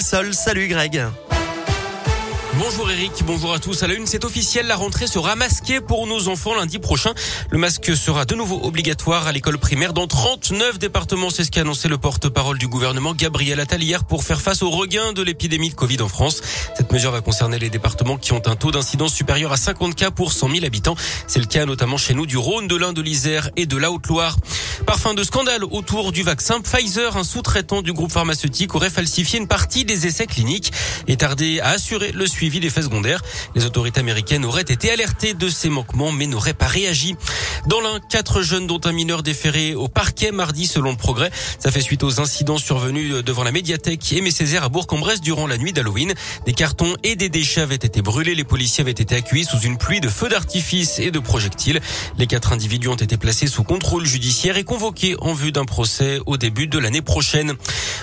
Sol. Salut Greg. Bonjour Eric, bonjour à tous. À la une, c'est officiel, la rentrée sera masquée pour nos enfants lundi prochain. Le masque sera de nouveau obligatoire à l'école primaire dans 39 départements. C'est ce qu'a annoncé le porte-parole du gouvernement Gabriel Attal pour faire face au regain de l'épidémie de Covid en France. Cette mesure va concerner les départements qui ont un taux d'incidence supérieur à 50 cas pour 100 000 habitants. C'est le cas notamment chez nous du Rhône, de l'Ain, de l'Isère et de la Haute-Loire. Parfum de scandale autour du vaccin. Pfizer, un sous-traitant du groupe pharmaceutique, aurait falsifié une partie des essais cliniques et tardé à assurer le suivi des faits secondaires. Les autorités américaines auraient été alertées de ces manquements mais n'auraient pas réagi. Dans l'un, quatre jeunes dont un mineur déféré au parquet mardi selon le progrès. Ça fait suite aux incidents survenus devant la médiathèque Aimé Césaire à Bourg-en-Bresse durant la nuit d'Halloween. Des cartons et des déchets avaient été brûlés. Les policiers avaient été accueillis sous une pluie de feux d'artifice et de projectiles. Les quatre individus ont été placés sous contrôle judiciaire et convoqués en vue d'un procès au début de l'année prochaine.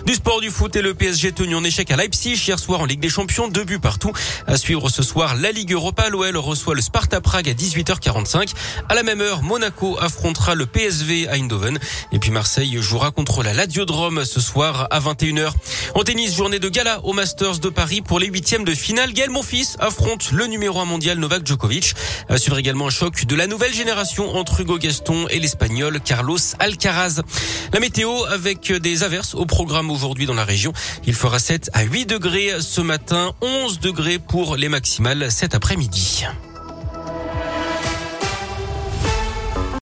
Du sport, du foot et le PSG tenu en échec à Leipzig hier soir en Ligue des Champions, deux buts partout. À suivre ce soir la Ligue Europa, l'OL reçoit le Sparta Prague à 18h45. À la même heure, Monaco affrontera le PSV à Eindhoven. Et puis Marseille jouera contre la Lazio de Rome ce soir à 21h. En tennis, journée de gala au Masters de Paris pour les huitièmes de finale. Gaël Monfils affronte le numéro 1 mondial Novak Djokovic. À suivre également un choc de la nouvelle génération entre Hugo Gaston et l'Espagnol Alcaraz. La météo avec des averses au programme aujourd'hui dans la région. Il fera 7 à 8 degrés ce matin, 11 degrés pour les maximales cet après-midi.